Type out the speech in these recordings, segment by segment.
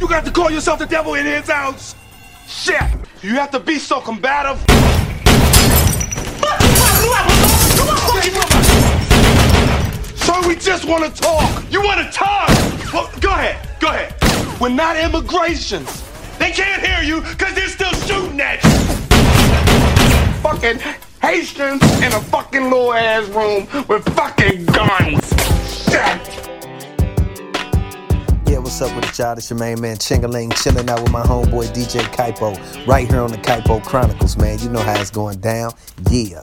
you got to call yourself the devil in his house. Shit, you have to be so combative. So we just want to talk. You want to talk? Well, go ahead, go ahead. We're not immigrations. They can't hear you because they're still shooting at you. Fucking Haitians in a fucking little ass room with fucking guns. Shit what's up with it, y'all? It's your main man Chingaling, chilling out with my homeboy DJ Kaipo, right here on the Kaipo Chronicles, man. You know how it's going down. Yeah.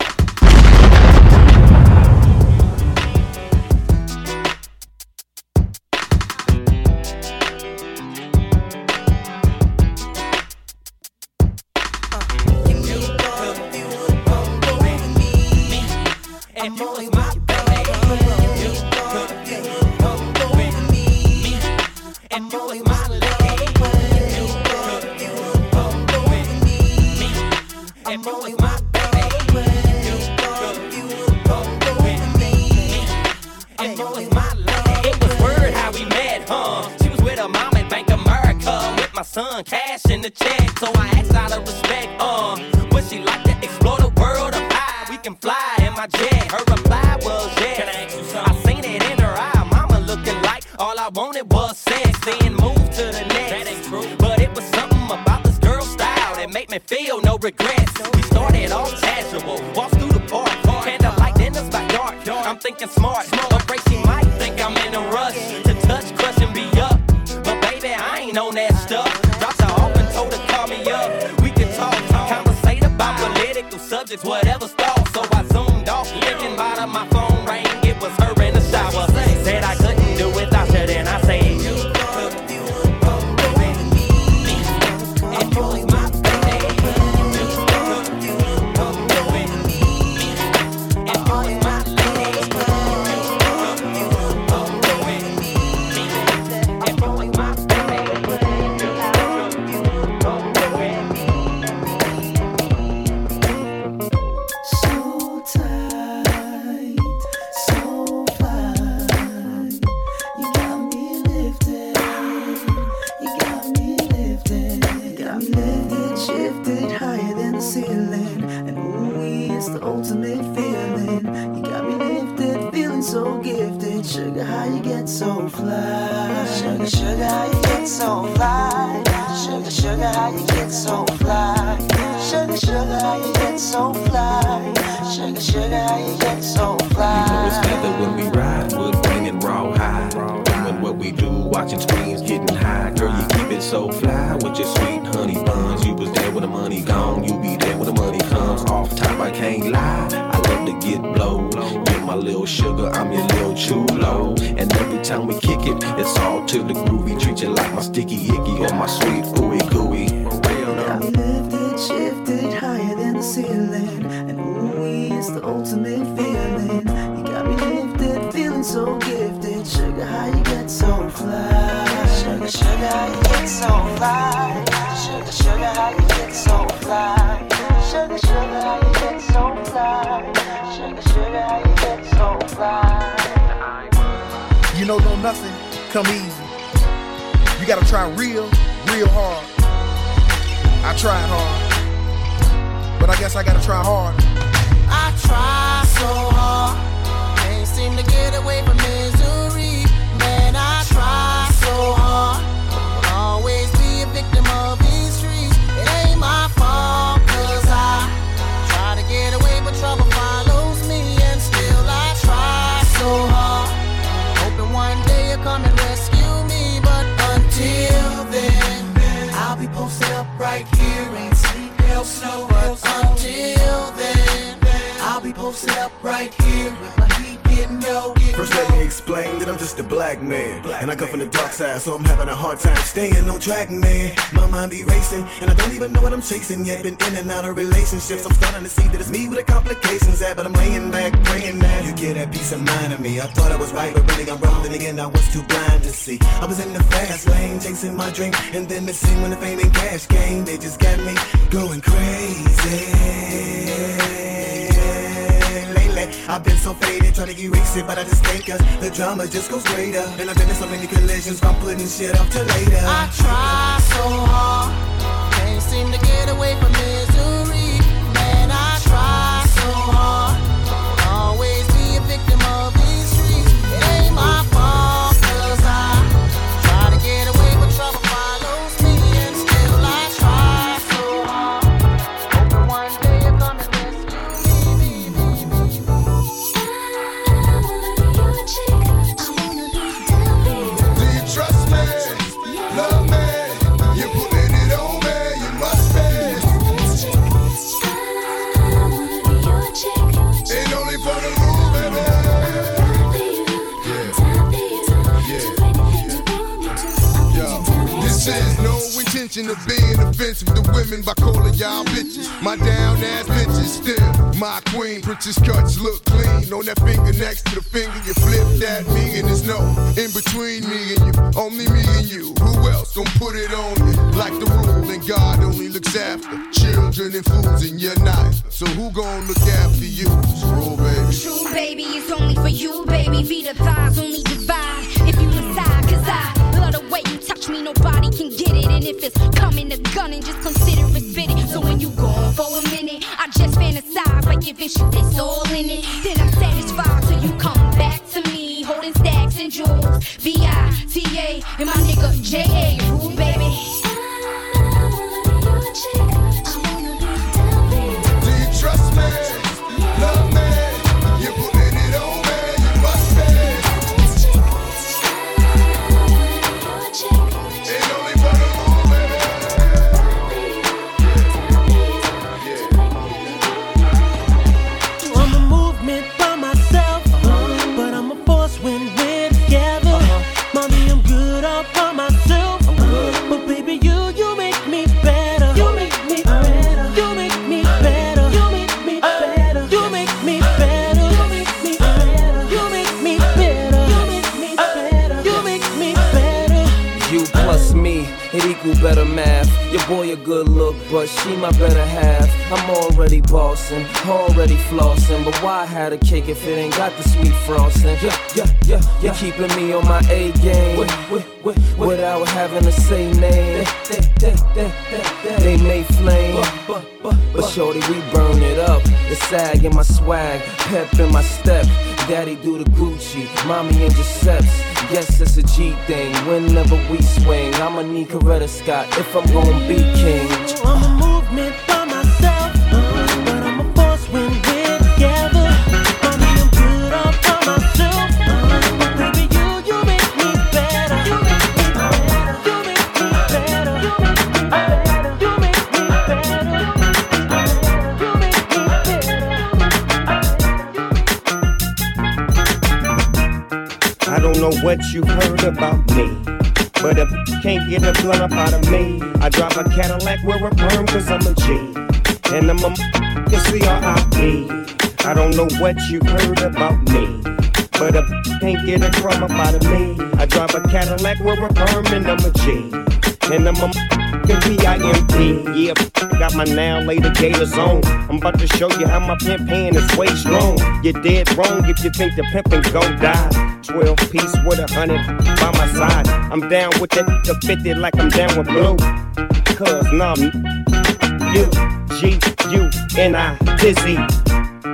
right here. First let me explain that I'm just a black man. Black And I come from the dark side so I'm having a hard time staying on track man. My mind be racing and I don't even know what I'm chasing yet. Been in and out of relationships. I'm starting to see that it's me with the complications at But I'm laying back praying that You get that peace of mind of me. I thought I was right but really I'm wrong. Then again I was too blind to see. I was in the fast lane chasing my dream And then the scene when the fame and cash came They just got me going crazy. I've been so faded, trying to erase it, but I just think uh, the drama just goes greater. And I've been in so many collisions, I'm putting shit off till later. I try so hard, can't seem to get away from misery. Intention of being offensive to women by calling y'all bitches. My down ass bitches still my queen. Princess cuts look clean on that finger next to the finger you flipped at me, and there's no in between me and you, only me and you. Who else Don't put it on me like the rule? And God only looks after children and fools, and you're not. So who gon' look after you? Roll, baby. True, baby, it's only for you, baby. Be the thighs only divide if you decide. Cause I love the way you touch me, nobody can get it. And if it's coming to gunning, just consider it it. So when you gone for a minute, I just fantasize like if it's you, all in it. Then I'm satisfied till you come back to me, holding stacks and jewels. V I T A and my nigga J A. mommy in Giuseppe's. Yes, it's a G thing. Whenever we swing, I'ma need Coretta Scott if I'm gonna be king. Get a blunt up out of me, I drive a Cadillac, wear a perm, cause I'm a G. And I'm a m- C-R-I-P. I don't know what you've heard about me. But you can't get a crumb up out of me, I drive a Cadillac, wear a perm, and I'm a G. And I'm the a P-I-M-P. Yeah, got my now later gators on. I'm about to show you how my pimp hand is way strong. You're dead wrong if you think the pimpin' gon' die. 12 piece with a hundred by my side. I'm down with that the 50 like I'm down with blue. Cause nah, you, G, U, N, I, Dizzy.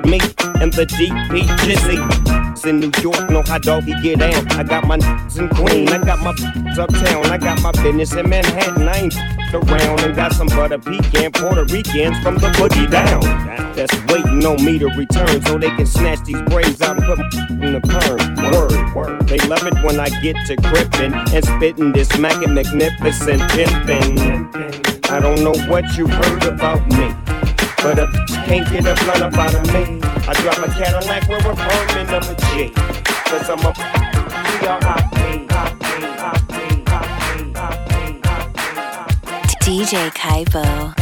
Me and the DP Jizzy. In New York, know how doggy get down. I got my n***s in Queen, I got my uptown, I got my business in Manhattan. I ain't around and got some butter pecan Puerto Ricans from the boogie down. That's waiting on me to return so they can snatch these braids out and put in the perm. Word, word. They love it when I get to gripping and spitting this mackin' magnificent pimpin'. I don't know what you heard about me. But you can't get a blunt up out of me, I drive a Cadillac where a perm and I'm a G. Cause I'm a C-R-I-P. DJ Kaibo.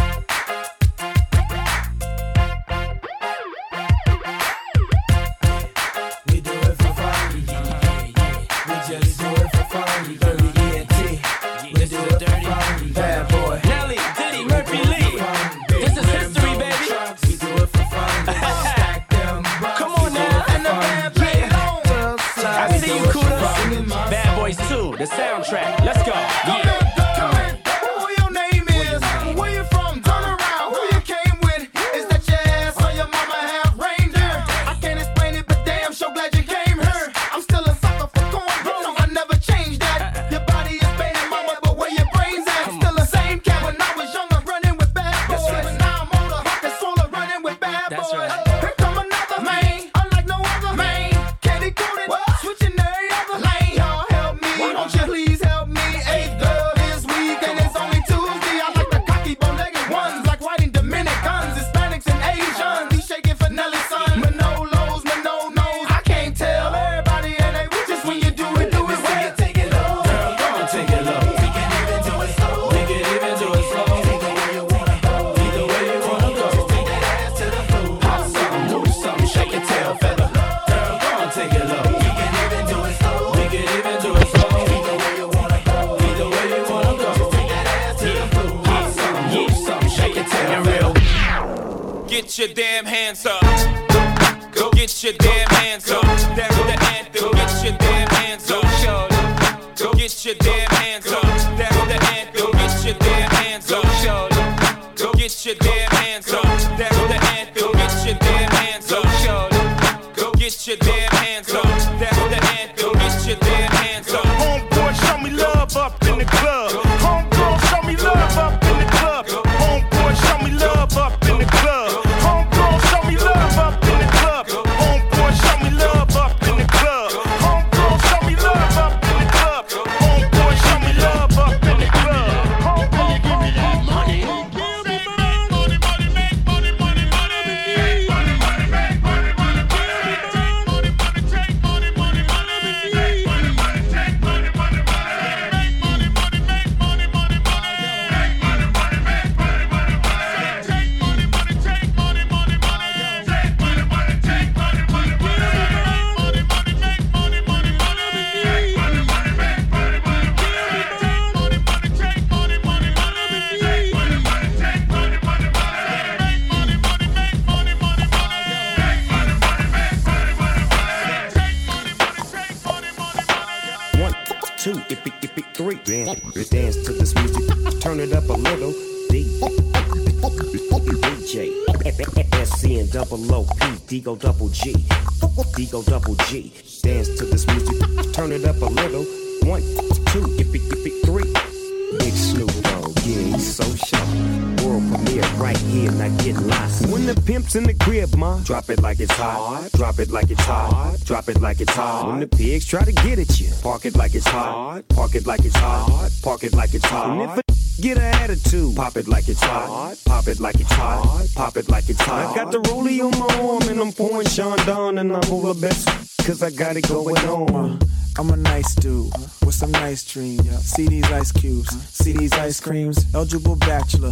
Get your damn hands up. Go get your damn hands up. Double G. Double G. Dance to this music. Turn it up a little. One, two, ippy, ippy, three. Big Snoop Dogg, yeah, he's so sharp. World premiere right here, not getting lost. When the pimp's in the crib, ma, drop it like it's hot. Drop it like it's hot. Drop it like it's hot. When the pigs try to get at you, park it like it's hot. Park it like it's hot. Park it like it's hot. Get an attitude, pop it like it's hot. Pop it like it's hot. Pop it like it's hot. I got the rollie on my arm and I'm pouring Sean down and I'm over best cause I got it going on. I'm a nice dude with some nice dreams. See these ice cubes, see these ice creams. Eligible bachelor,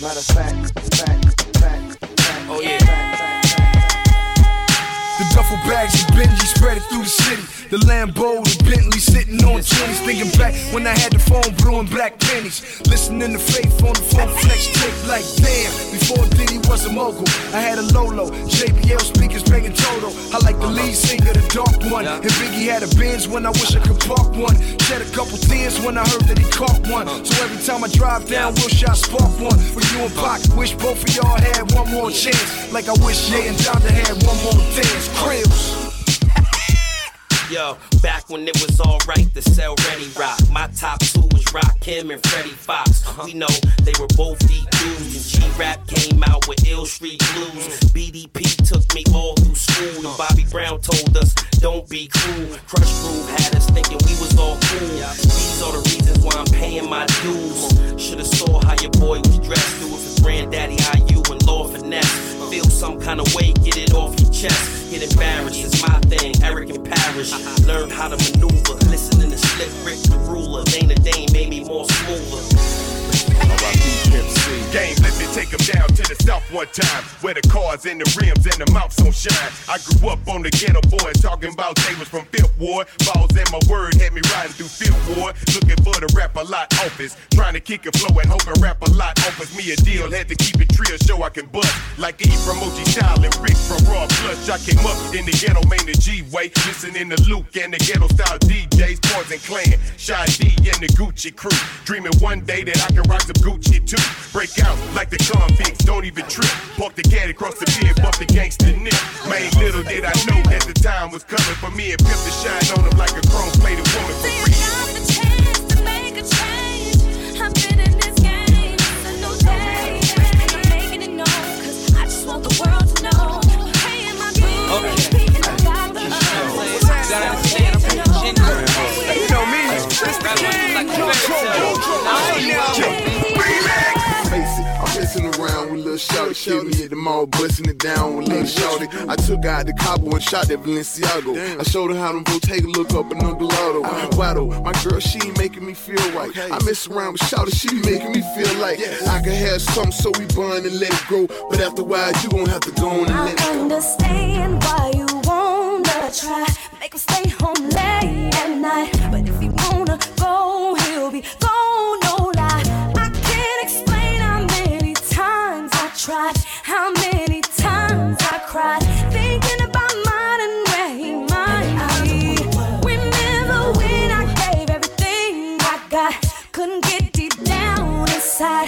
Matter of fact, fact, fact, fact. Oh yeah. The duffel bags of Benji spread it through the city. The Lambo, the Bentley sitting on 20s. Thinking back when I had the phone and black pennies. Listening to Faith on the phone flex tape like damn. Before Diddy was a mogul, I had a Lolo. JBL speakers banging Toto. I like the lead singer, the dark one. And Biggie had a Benz when I wish I could park one. Shed a couple tears when I heard that he caught one. Uh. So every time I drive down, Wilshire spark one. For you and Pac, wish both of y'all had one more chance. Like I wish Ye and Donda had one more dance. Yo, back when it was alright to sell Ready Rock. My top two was Rock Kim and Freddie Fox. Uh-huh. We know they were both deep dudes. And G Rap came out with Ill Street Blues. Mm. BDP took me all through school. And uh-huh. Bobby Brown told us, don't be cruel. Crush Groove had us thinking we was all cool. These are the reasons why I'm paying my dues. Mm. Should've saw how your boy was dressed. Do it for Granddaddy IU and Finesse. Feel some kind of way, get it off your chest. Get embarrassed, it's my thing. Eric and Parrish. Learn how to maneuver. Listening to Slick Rick the ruler. Dana Dane made me more smoother. Game, let me take them down to the south one time. Where the cars and the rims and the mouths don't shine. I grew up on the ghetto boy, talking about they was from Fifth Ward. Balls in my word had me riding through Fifth Ward. Looking for the rap a lot office. Trying to kick it flow and hoping rap a lot offers me a deal. Had to keep it trio so I can bust. Like E from OG Style and Rick from Raw Plush. I came up in the ghetto, main the G-Way. Listening to Luke and the ghetto style DJs. Poison Clan, Shy D and the Gucci crew. Dreaming one day that I can rock some Gucci too. Break out like the convicts, don't even trip. Park the cat across the pier, bump the gangster nip. Man, little did I know that the time was coming for me and Pimp to shine on him like a chrome plated woman for free. You shorty killed me at the mall, busting it down with little mm-hmm. shorty. I took out the Cabo and shot that Balenciaga. I showed her how them a look up in Ungolado. Why though? My girl, she ain't making me feel right. I mess around with shorty, she be making me feel like I could have something so we bond and let it grow. But after a while, you gon' have to go on and let it go. understand why you wanna try. Make him stay home late at night. But if he wanna go, he'll be gone, tried, how many times I cried. Thinking about mine and where he might be. Remember when I gave everything I got? Couldn't get deep down inside.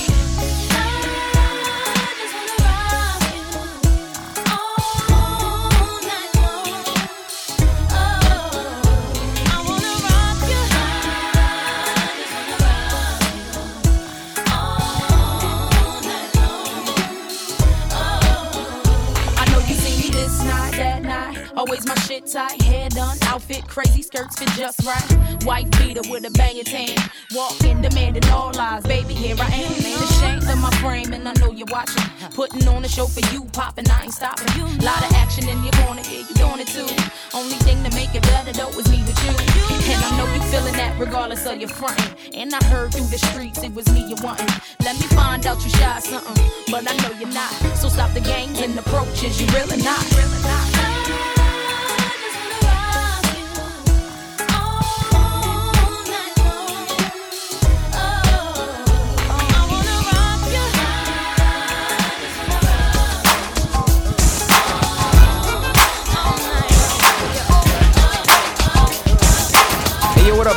Shit tight, hair done, outfit crazy, skirts fit just right. White beater with a banging tan. Walking, demanding all eyes. Baby, here I am. Ain't ashamed of my frame, and I know you're watching. Putting on a show for you, popping, I ain't stopping. Lot of action in your corner, yeah, you doing it too. Only thing to make it better though is me with you. And I know you feeling that regardless of your frontin'. And I heard through the streets it was me you wantin'. Let me find out you shy something, but I know you're not. So stop the games and approaches, you really not. Really not.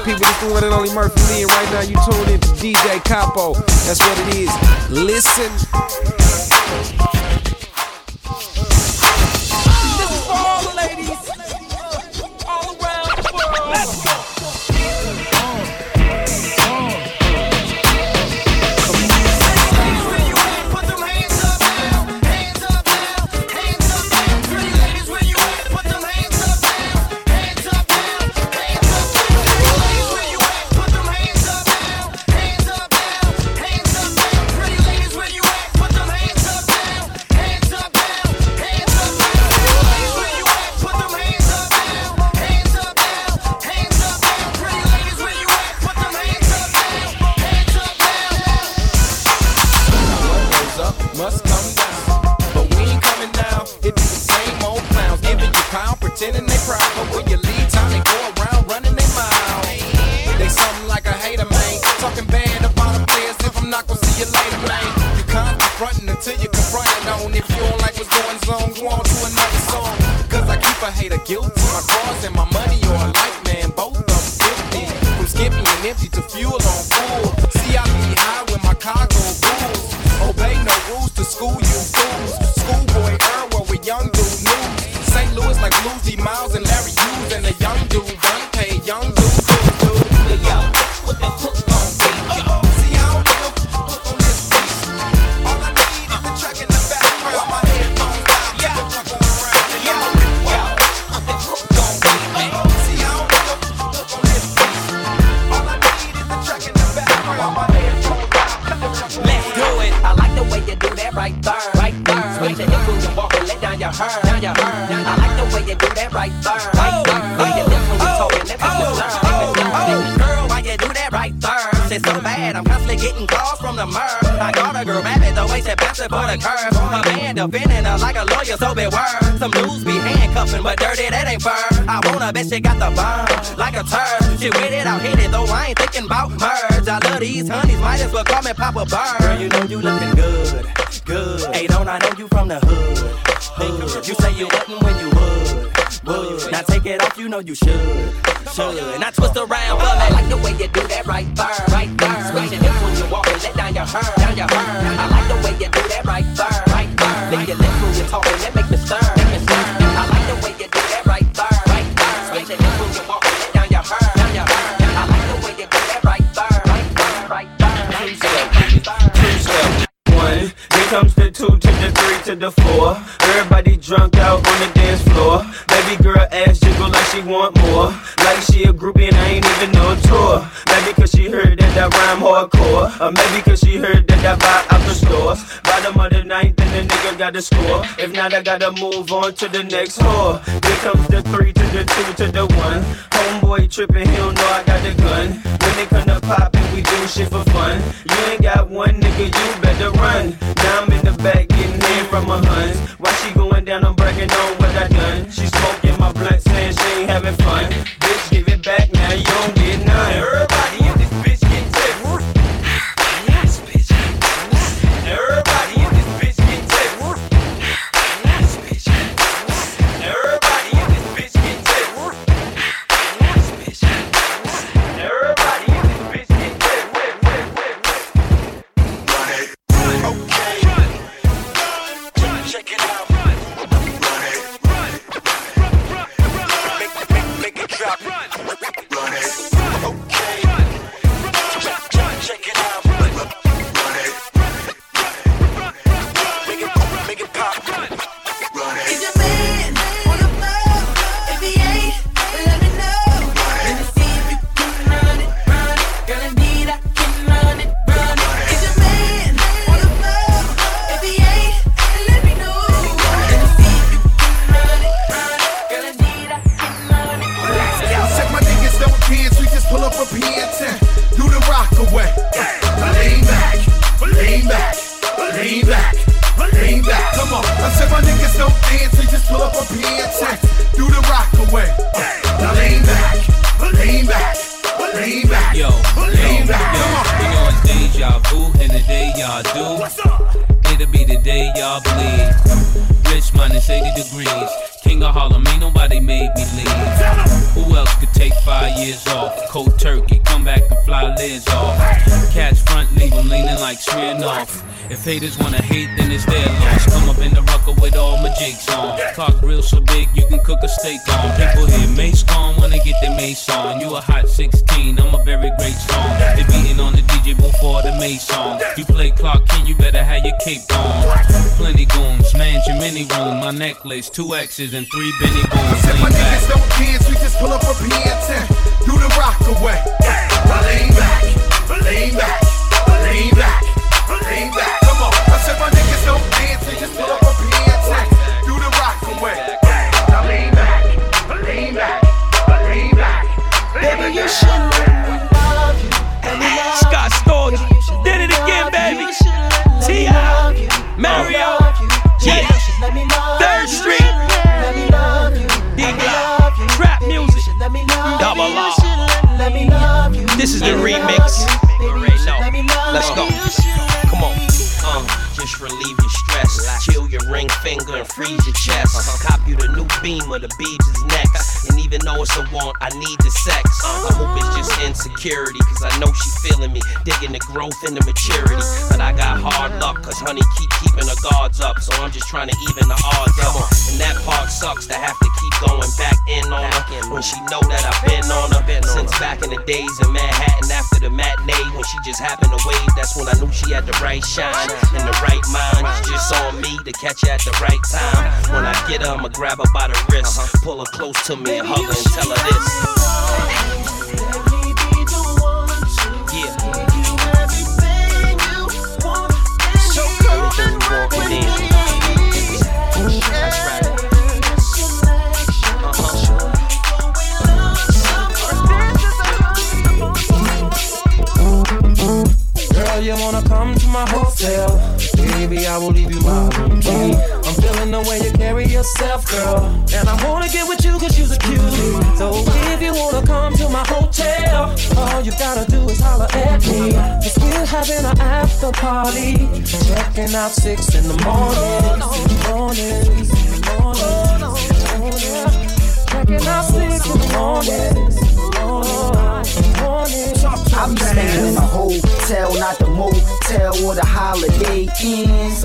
People? This is the one and only Murphy Lee, and right now you tuned in to DJ Capo. That's what it is. Listen. Make me stir. Right there. Two step. One, then comes the two to three to the four. Everybody drunk out on the dance floor. Baby girl ass like she want more. Like she a groupie and I ain't even tour. Maybe cause she heard that rhyme hardcore. Or maybe cause got the score. If not, I gotta move on to the next whore. Here comes the three to the two to the one. Homeboy tripping, he don't know I got the gun. When they come to poppin', we do shit for fun. You ain't got one nigga, you better run. Now I'm in the back getting in from my huns. While she going down, I'm bragging on what I done. She smoking my blunt, saying she ain't having fun. Bitch, give it back now, you don't y'all bleed. Rich minus 80 degrees, king of Harlem, ain't nobody made me leave. Who else could take five years off? Cold turkey, come back and fly lids off. Catch front, leave 'em leaning like Smirnoff. If haters wanna hate, then it's their loss. Come up in the rucker with all my jigs on. Clock real so big, you can cook a steak on. People hear Mace gone when they get their mace on. You a hot 16, I'm a very great song. They beating on the DJ before the Mace song. You play Clark King, you better have your cape on. Plenty goons, mansion, mini room, my necklace, two X's and three Benny Booms. Said my back. niggas don't dance, we just pull up a pants and do the rock away. I Lean back, lean back, lean back, Scott Storch, did it again, baby. T.I., Mario, yeah. Third Street, D-Block, trap music, double R. This is the remix. Let's go. Come on. Uh, just relieve your stress. Chill your ring finger and freeze your chest. Cop you the new beam of the beads is next. And even though it's a want, I need the sex. I hope it's just insecurity, cause I know she feeling me. Digging the growth and the maturity. But I got hard luck, cause honey keep keeping her guards up. So I'm just trying to even the odds up. And that part sucks to have to keep going back in on her. When she know that I've been on her. Since back in the days in Manhattan after the matinee. When she just happened to wave, that's when I knew she had the right shine and the right mind. It's just on me to catch her at the right time. When I get her, I'ma grab her by the wrist, pull her close to me and hug her and tell her this. Baby, I will leave you my room key. I'm feeling the way you carry yourself, girl. And I wanna get with you cause you're a cutie. So if you wanna come to my hotel, all you gotta do is holler at me. Cause we're having an after party. Checking out six in the morning. Morning, morning, morning. Checking out six in the morning. I be staying in a hotel, not the motel or the holiday inns.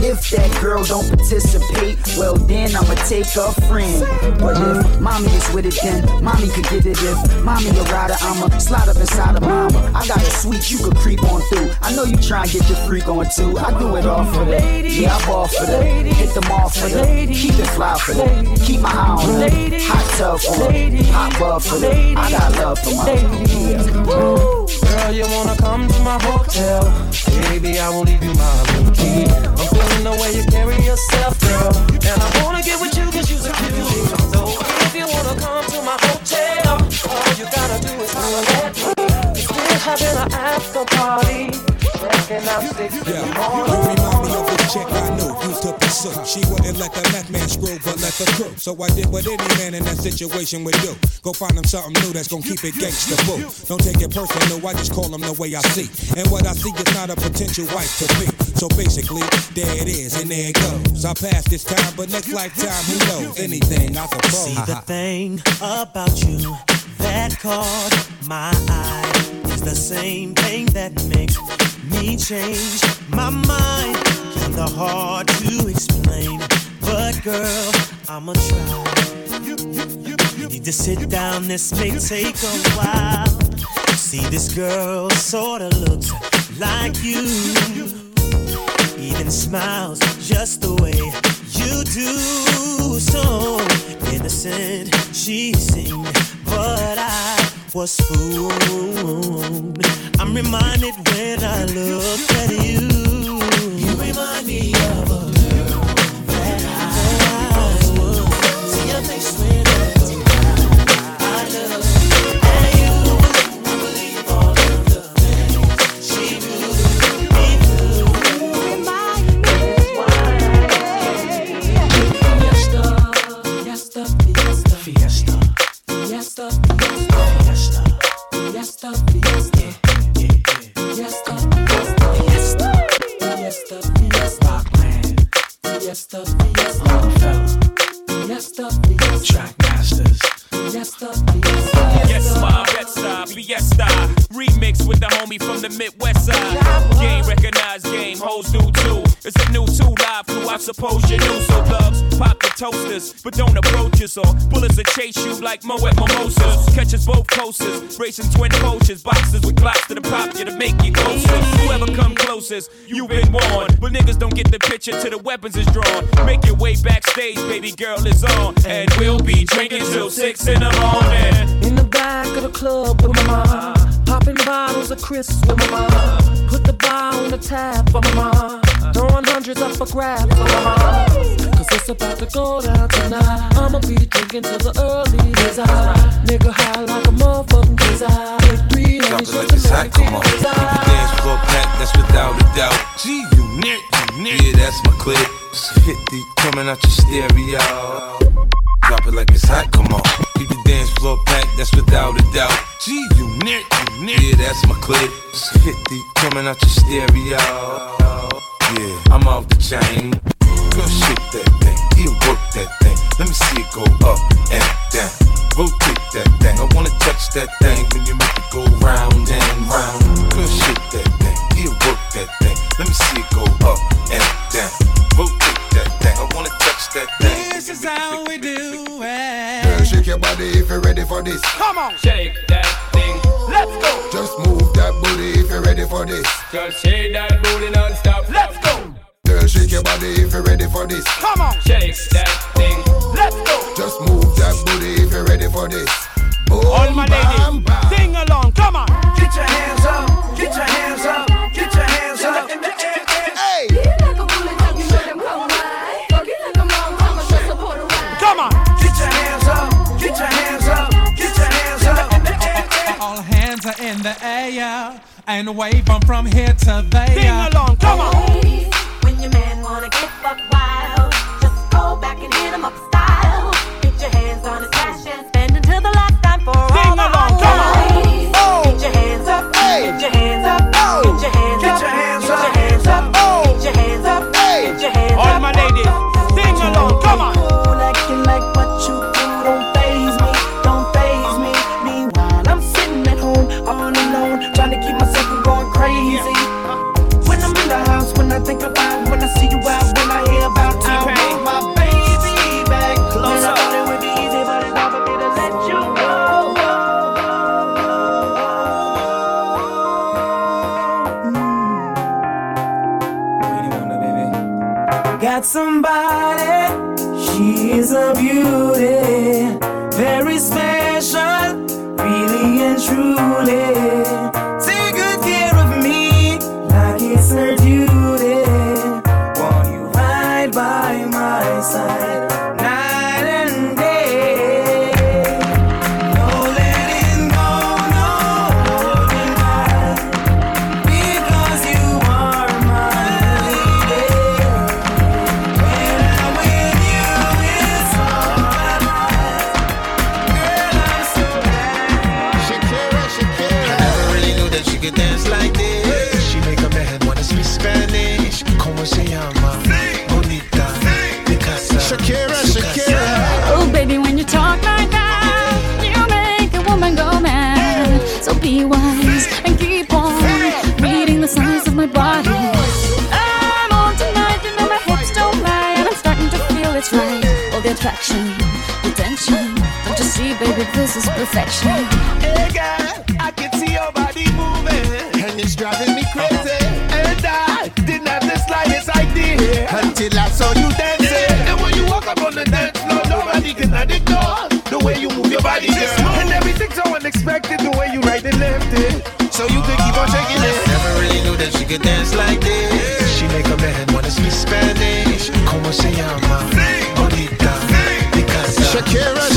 If that girl don't participate, well then I'ma take a friend. But if mommy is with it, then mommy could get it. If mommy a rider, I'ma slide up inside of mama. I got a suite you could creep on through. I know you try and get your freak on too. I do it all for the yeah, I ball for the hit them all for the keep it fly for the keep my eye on the hot tub for the hot bub for the I got love for my Girl, you wanna come to my hotel? Baby, I will leave you my room key. I'm feeling the way you carry yourself, girl. And I wanna get with you cause you're a cutie. So if you wanna come to my hotel, all you gotta do is holler at me. We're having an after party. Checking out six in the You morning. remind me of a chick I knew, used to pursue. She wouldn't let the left man screw, but let the crew. So I did what any man in that situation would do. Go find him something new that's gonna keep it gangsta boo. Don't take it personal, I just call him the way I see. And what I see is not a potential wife to be. So basically, there it is, and there it goes. I passed this time, but next lifetime, who knows? Anything, I suppose. See the thing about you that caught my eye is the same thing that makes me change my mind. Kinda hard to explain, but girl, I'ma try. You need to sit down, this may take a while. See, this girl sorta looks like you even smiles just the way you do. So innocent she seemed, but I was fooled. I'm reminded when I look at you. You remind me of a girl that I was. See your face when I love. Bullets that chase you like Mo at Mimosas. Catch us both coasters, racing twin poachers. Boxes with clocks to the pop you to make you closer. Whoever come closest, you've been warned. But niggas don't get the picture till the weapons is drawn. Make your way backstage, baby girl is on. And we'll be drinking till six in the morning. In the back of the club with my mom. Popping bottles of crisps with my mom. Put the bar on the tap for my mom. Throwing hundreds up for grabs for my mom. Cause it's about to go down tonight. I'ma be drinking till the early days. Nigga high like a motherfucking desire. Three Drop it like just it's to hot, make come on. it desire. Dance floor packed, that's without a doubt. G unit, unit. Yeah, that's my clip. 50 coming out your stereo. Drop it like it's hot, come on. Keep the dance floor packed, that's without a doubt. G unit, unit. Yeah, that's my clip. 50 coming out your stereo. Yeah, I'm off the chain. Girl, shake that thing, yeah, work that thing. Let me see it go up and down. Rotate that thing. I wanna touch that thing when you make it go round and round. Girl, shake that thing, yeah, work that thing. Let me see it go up and down. Rotate that thing. I wanna touch that thing. This is how we do it. Girl, shake your body if you're ready for this. Come on, shake that thing. Let's go. Just move ready for this. Just shake that booty non-stop. Let's go. Girl, shake your body if you're ready for this. Come on, shake that thing. Let's go. Just move that booty if you're ready for this. Boom, All my bam, ladies, bam. sing along. Come on. Get your hands up, get your hands up, and wave them from here to there. Sing along, come on. When your man wanna get fucked of you. wise and keep on reading the signs of my body. I'm on tonight, and know my hips don't lie, and I'm starting to feel it's right. All the attraction, the tension. Don't you see, baby, this is perfection. Hey girl, I can see your body moving, and it's driving me crazy. And I didn't have the slightest idea until I saw you dancing. Yeah. And when you walk up on the dance floor, nobody can ignore the way you move your body, girl. And everything's so unexpected so you can keep on shaking it. Never really knew that she could dance like this. She make a man wanna speak Spanish. Como se llama? Bonita. Because Shakira.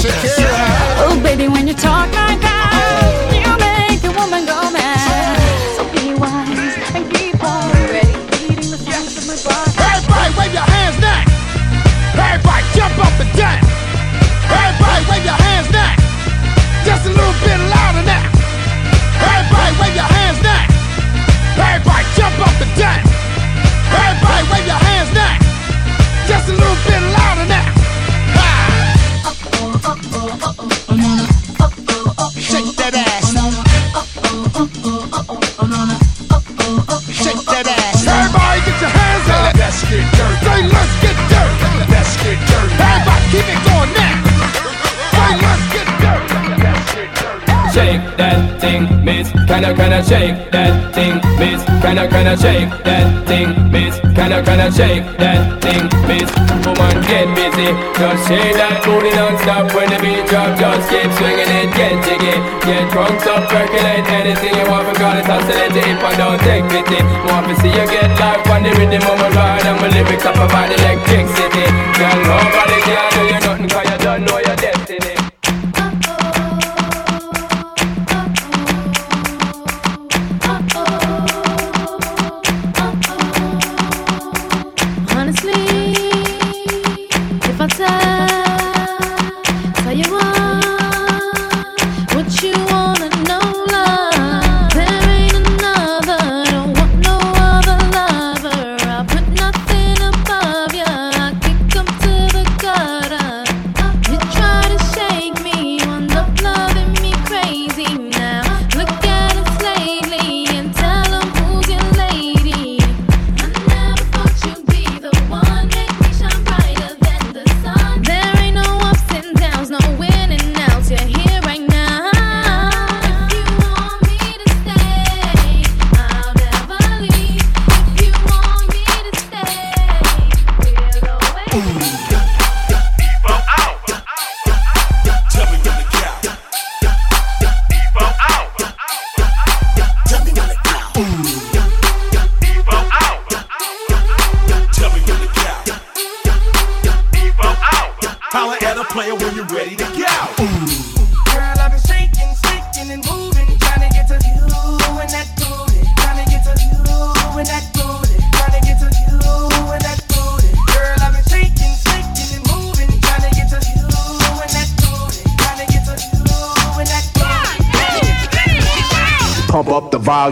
Can I can I shake that thing, miss? Can I can I shake that thing, miss? Can I can I shake that thing, miss? Woman, get busy. Just shake that booty non-stop when the beat drop. Just keep swinging it, get jiggy. Get drunk, stop percolate anything you want. Regardless, I'll select it if I don't take pity. Want to see you get life on the rhythm of my ride and my lyrics up about electricity. Girl, nobody can do you nothing 'cause you don't know you're dead.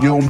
Up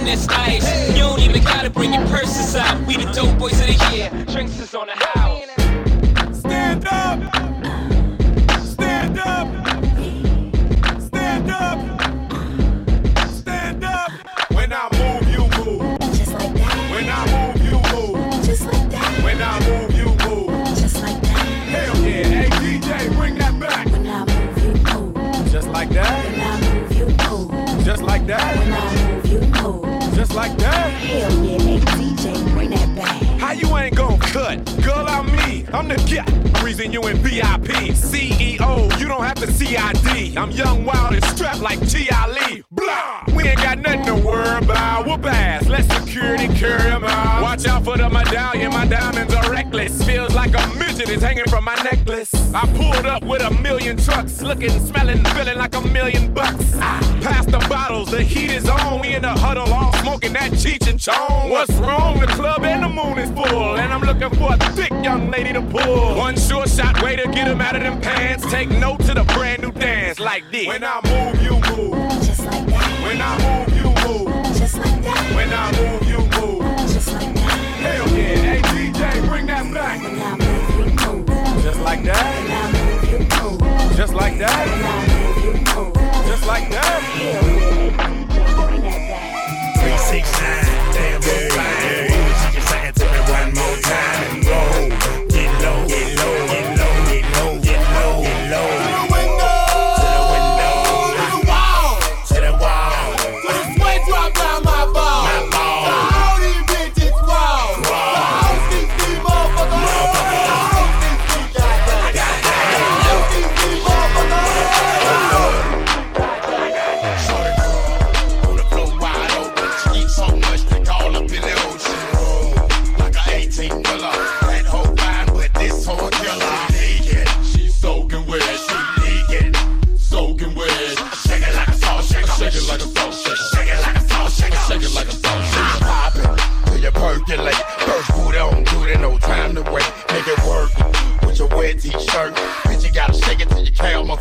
I'm this ice. You don't even gotta bring your purses out. We the dope boys of the year. Drinks is on the Just like that. Hell yeah. Hey DJ, bring that back. How you ain't gon' cut? Girl, I'm me. I'm the guy. Reason you in VIP. CEO, you don't have to CID. I'm young, wild, and strapped like T.I. Lee. Blah! We ain't got nothing to worry about. Whoop ass. Let security carry 'em out. Watch out for the medallion. My diamonds are reckless. Feels like a midget is hanging from my necklace. I pulled up with a million trucks. Looking, smelling, feeling like a million bucks. Ah, Pass the bottles. The heat is on. We in the huddle all smoking that Cheech and Chong. What's wrong? The club and the moon is full. And I'm looking for a thick young lady to pull. One sure shot way to get him out of them pants. Take note to the brand new dance like this. When I move, you move. Just like that. When I move, you move. Just like that. When I move, you move. Just like that. Hell yeah. Hey DJ, bring that back. Just like that. Just like that. Just like that. Three, six, nine, damn, so fine. She can sing it to me one more time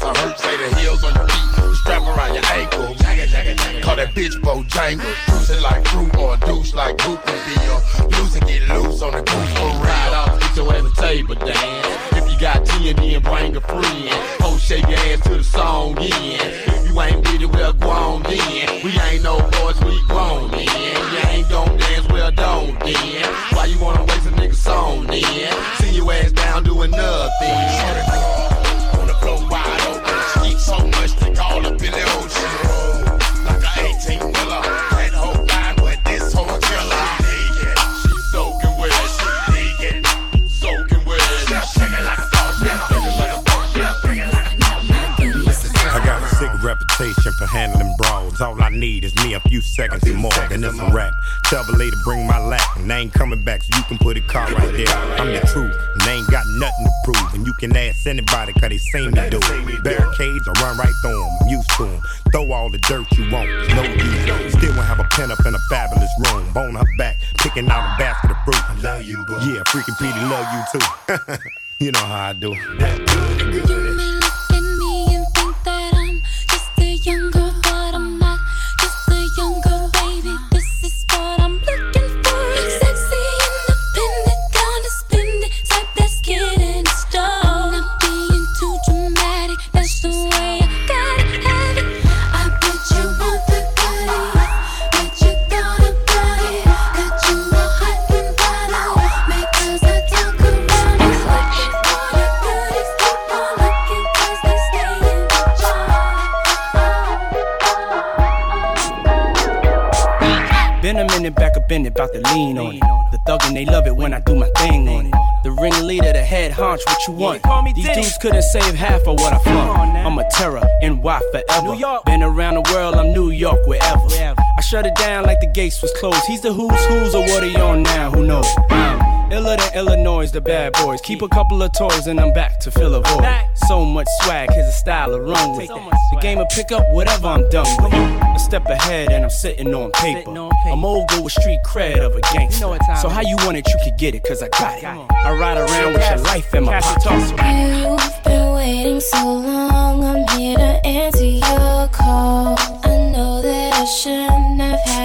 your calf muscle hurt. Say the heels on your feet, strap around your ankle. Call that bitch Bojangle. Juicy like fruit or douche like would be. Or loose get loose on the goose for. Ride off, get your ass a table dance. If you got T and then bring a friend. Ho, shake your ass to the song in. If you ain't with it, well, go on then. We ain't no boys, we grown then. You ain't gon' dance, well, don't then. Why you wanna waste a nigga song then? See your ass down doing nothing. Handling brawls. All I need is me a few seconds or more, and it's a wrap. Tell the lady bring my lap, and they ain't coming back, so you can put a car right there. I'm the truth, and they ain't got nothing to prove. And you can ask anybody, cause they seen me do it. Barricades, I run right through them, I'm used to them. Throw all the dirt you want, no use. Still won't have a pen up in a fabulous room. Bone her back, picking out a basket of fruit. I love you, boo. Yeah, freaking Petey love you too. you know how I do. in to lean on it. The thuggin' they love it when I do my thing on it. The ringleader, the head honch, what you want? These dudes couldn't save half of what I flaunt. I'm a terror, NY forever. Been around the world, I'm New York, wherever. I shut it down like the gates was closed. He's the who's who's or what he on now, who knows? Iller than Illinois, the bad boys. Keep a couple of toys and I'm back to fill a void. So much swag, here's a style to run with. The game will pick up whatever I'm done with. A step ahead and I'm sitting on paper. I'm old go with street cred of a gangster. So how you want it, you could get it, cause I got it. I ride around with your life in my pocket. You've been waiting so long, I'm here to answer your call. I know that I shouldn't Roses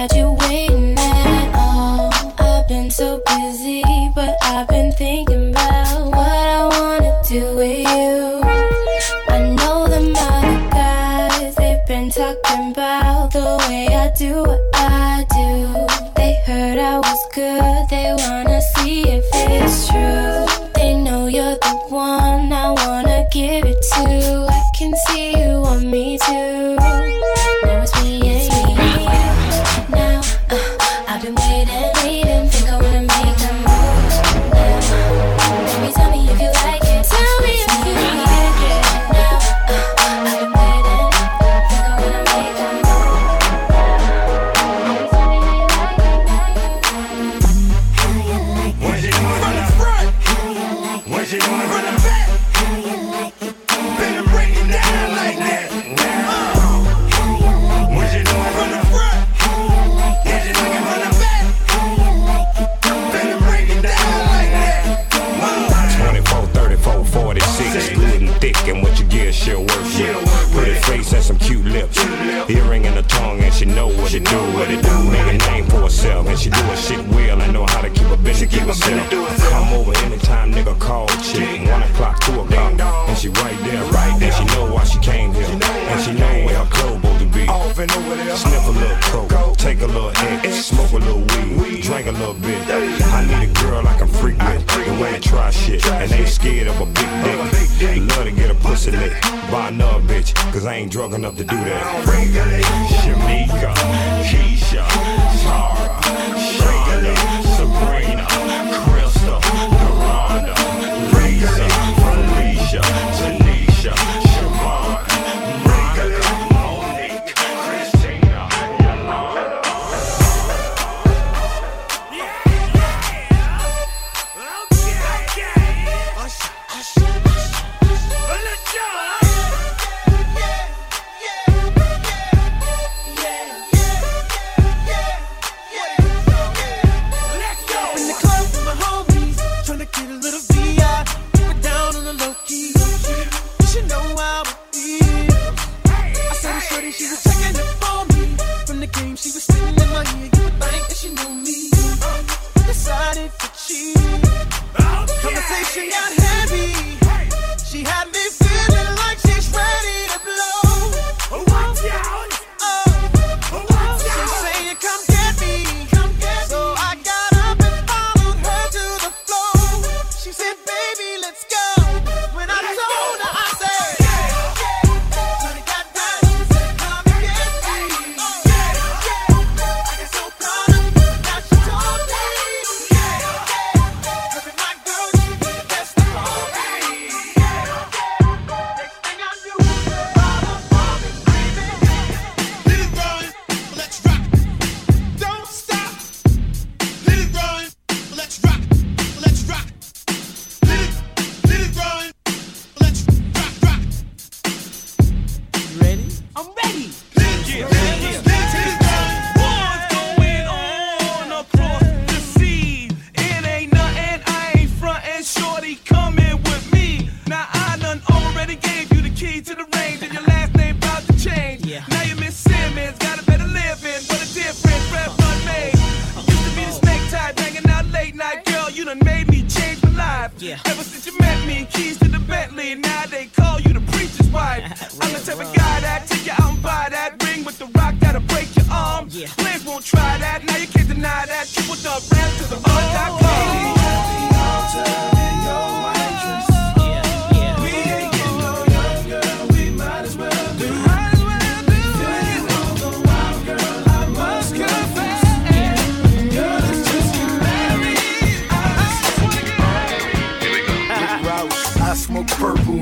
do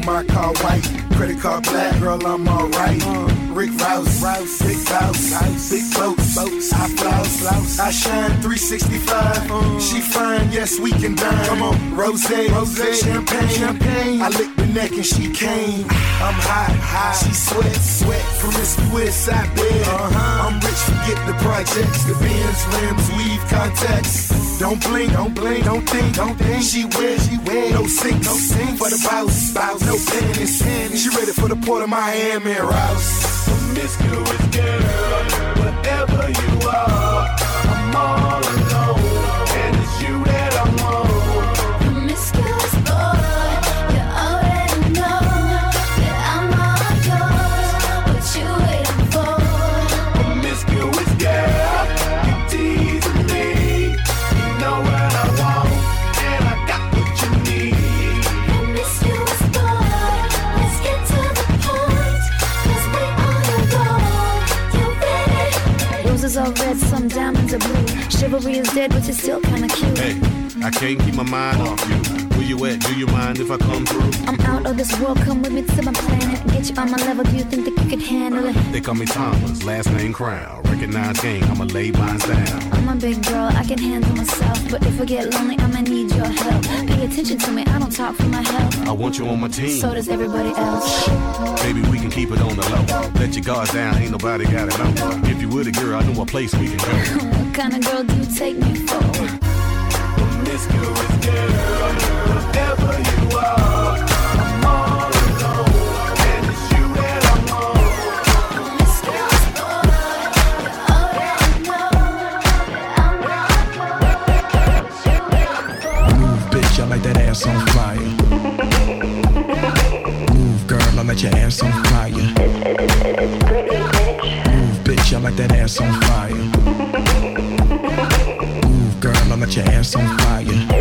my car white, credit card black, girl, I'm alright. Rick Rouse, Rouse, big bounce, big boats, boats, I flouse, flouse, I shine 365. She fine, yes, we can dine. Come on, rose, rose, champagne, champagne. I licked the neck and she came. I'm hot, hot. She sweat, sweat, from this promiscuous, I bet. Uh-huh. I'm rich, forget the projects, the Benz, rims, weave contacts. Don't blink, don't blink, don't think, don't think. She wears she wear. No sink, no sink for the bounce, bounce. No panties, panties. She ready for the port of Miami and Miss you, girl, whatever you are. Are red, some diamonds are blue. Chivalry is dead, but you're still kinda cute. Hey, I can't keep my mind off you. Where you at? Do you mind if I come through? I'm out of this world, come with me to my planet. Get you on my level, do you think that you can handle it? They call me Thomas, last name Crown. Recognize game, I'ma lay mine down. I'm a big girl, I can handle myself. But if I get lonely, I'ma need your help. Pay attention to me, I don't talk for my health. I want you on my team. So does everybody else. Baby, we can keep it on the low. Let your guards down, ain't nobody got it know. If you were the girl, I know a place we can go. What kind of girl do you take me for? Promiscuous girl, whatever you are, I'm all alone, and it's you that I'm on. Move, bitch, I like that ass on fire. Move, girl, I like your ass on fire. Move, I like that ass on fire. Move, girl, I like your ass on fire.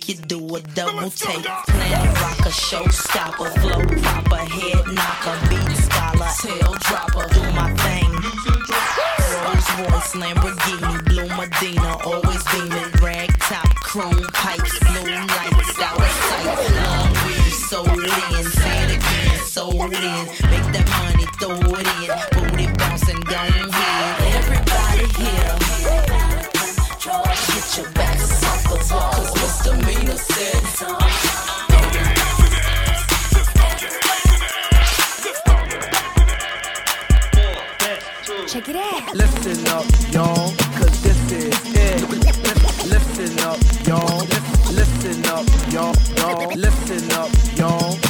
make you do a double take. Planet rocker, showstopper, flow Pop a head knock a beat scholar, tail dropper, do my thing. Rolls Royce, Lamborghini, blue Medina, always beaming, rag top, chrome pipes, blue lights, out of sight. Long weed, so in, say it again, so in. Make that money, throw it in, booty bouncing, don't hit. Everybody here. Check it out. Listen up, y'all, this is it. Listen up, y'all. Listen up, y'all. Listen up, y'all.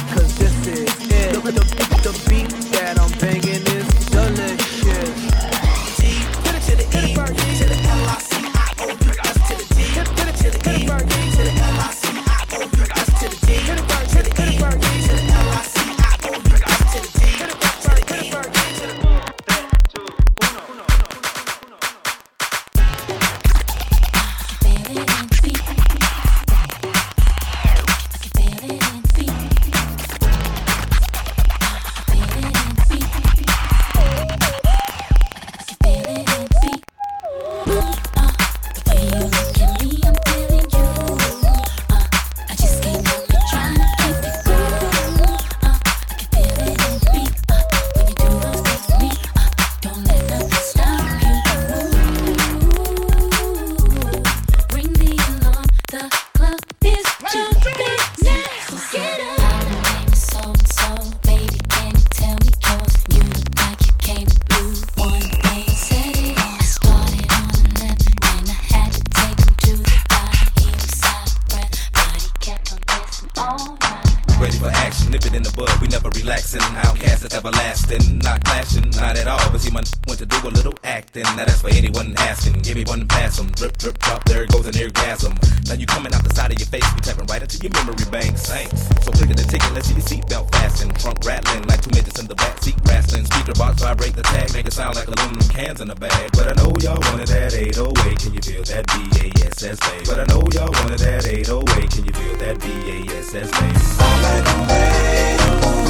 Now you coming out the side of your face, you tapping right into your memory bank. saints. So click at the ticket, let's see your seatbelt fasten. Trunk rattling like two midgets in the back seat wrestling. Speaker box vibrate the tag, make it sound like aluminum cans in a bag. But I know y'all wanted that 808, can you feel that BASSA? But I know y'all wanted that 808, can you feel that BASSA? All night, all day.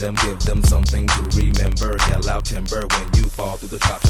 Them, give them something to remember. Yell out timber when you fall through the top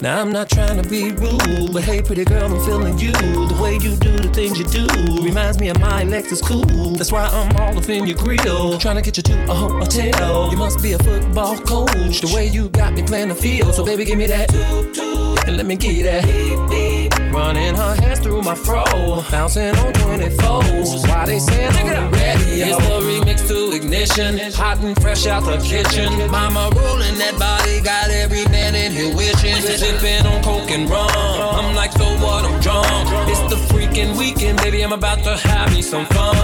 Now I'm not trying to be rude, but hey, pretty girl, I'm feeling you. The way you do the things you do reminds me of my Lexus cool. That's why I'm all up in your grill, trying to get you to a hotel. You must be a football coach. The way you got me playing the field, so baby, give me that. And let me get that. Running her hands through my fro, bouncing on 24s. Why they say I'm the? It's the remix to ignition, hot and fresh out the kitchen. Mama rolling that body, got every man in here wishing. Sipping on coke and rum. I'm like, so what? I'm drunk. It's the freaking weekend, baby. I'm about to have me some fun.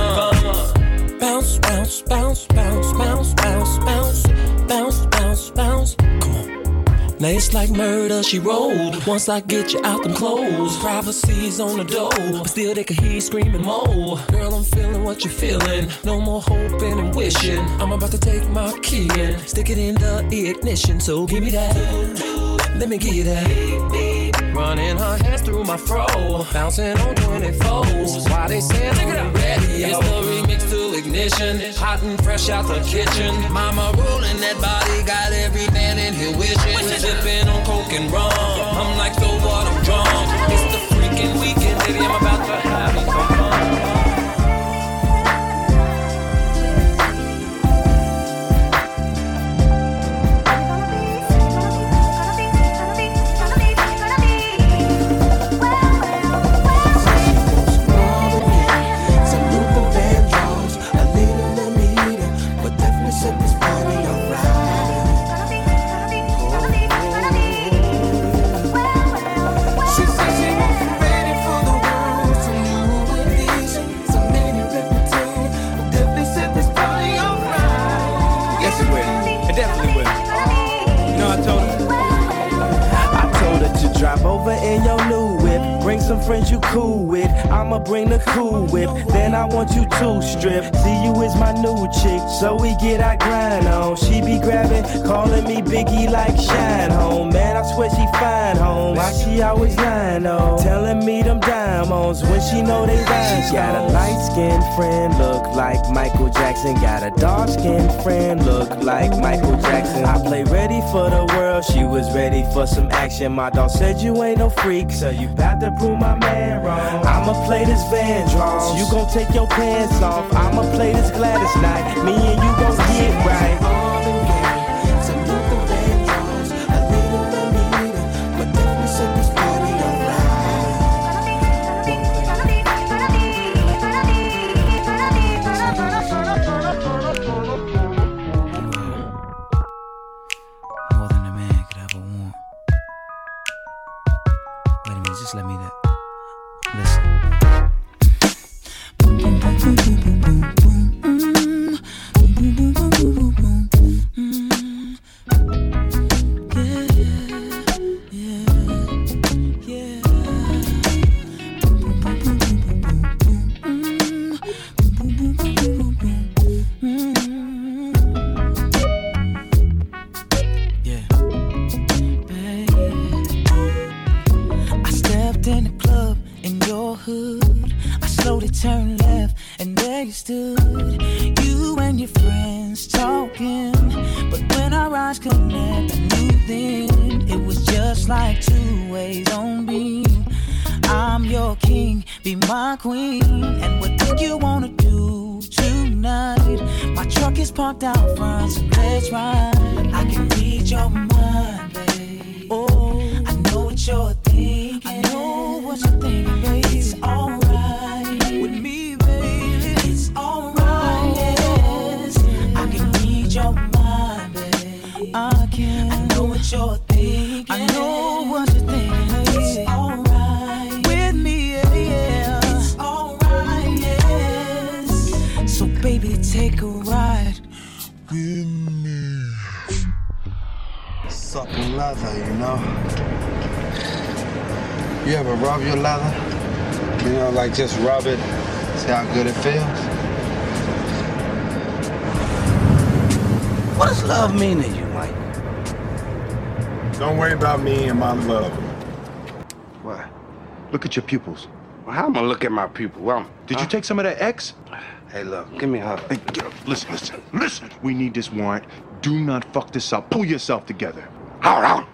Bounce, bounce, bounce, bounce, bounce, bounce, bounce, Now it's like murder, she rolled. Once I get you out them clothes, privacy's on the door, but still they can hear you screaming more. Girl, I'm feeling what you're feeling. No more hoping and wishing. I'm about to take my key and stick it in the ignition. So give me that. Let me get you that. Running her hands through my fro, bouncing on 24s. Why they say I'm ready? It's the remix to ignition, hot and fresh out the kitchen. Mama rolling that body, got every man in here wishing. Sipping on coke and rum, I'm like, so what? I'm drunk. It's the freaking weekend, baby. I'm about to have me some friends you cool with. I'ma bring the cool whip. Then I want you to strip. See you is my new chick. So we get our grind on. She be grabbing, calling me Biggie like Shine Home. Man, I swear she fine home. Why she always lying on? Telling me them diamonds when she know they rhyme. She got a light skinned friend, look like Michael Jackson. Got a dark skinned friend, look like Michael Jackson. I play ready for the world. She was ready for some action. My dog said you ain't no freak, so you bout to prove my man wrong. I'ma play this Van Vandross. You gon' take your pants off. I'ma play this Gladys night. Me and you gon' get right. Just rub it, see how good it feels? What does love mean to you, Mike? Don't worry about me and my love. What? Look at your pupils. Well, how am I look at my pupil? Well, Did you take some of that X? Hey, look, give me a hug. Hey. Listen, listen, listen. We need this warrant. Do not fuck this up. Pull yourself together. Hold on.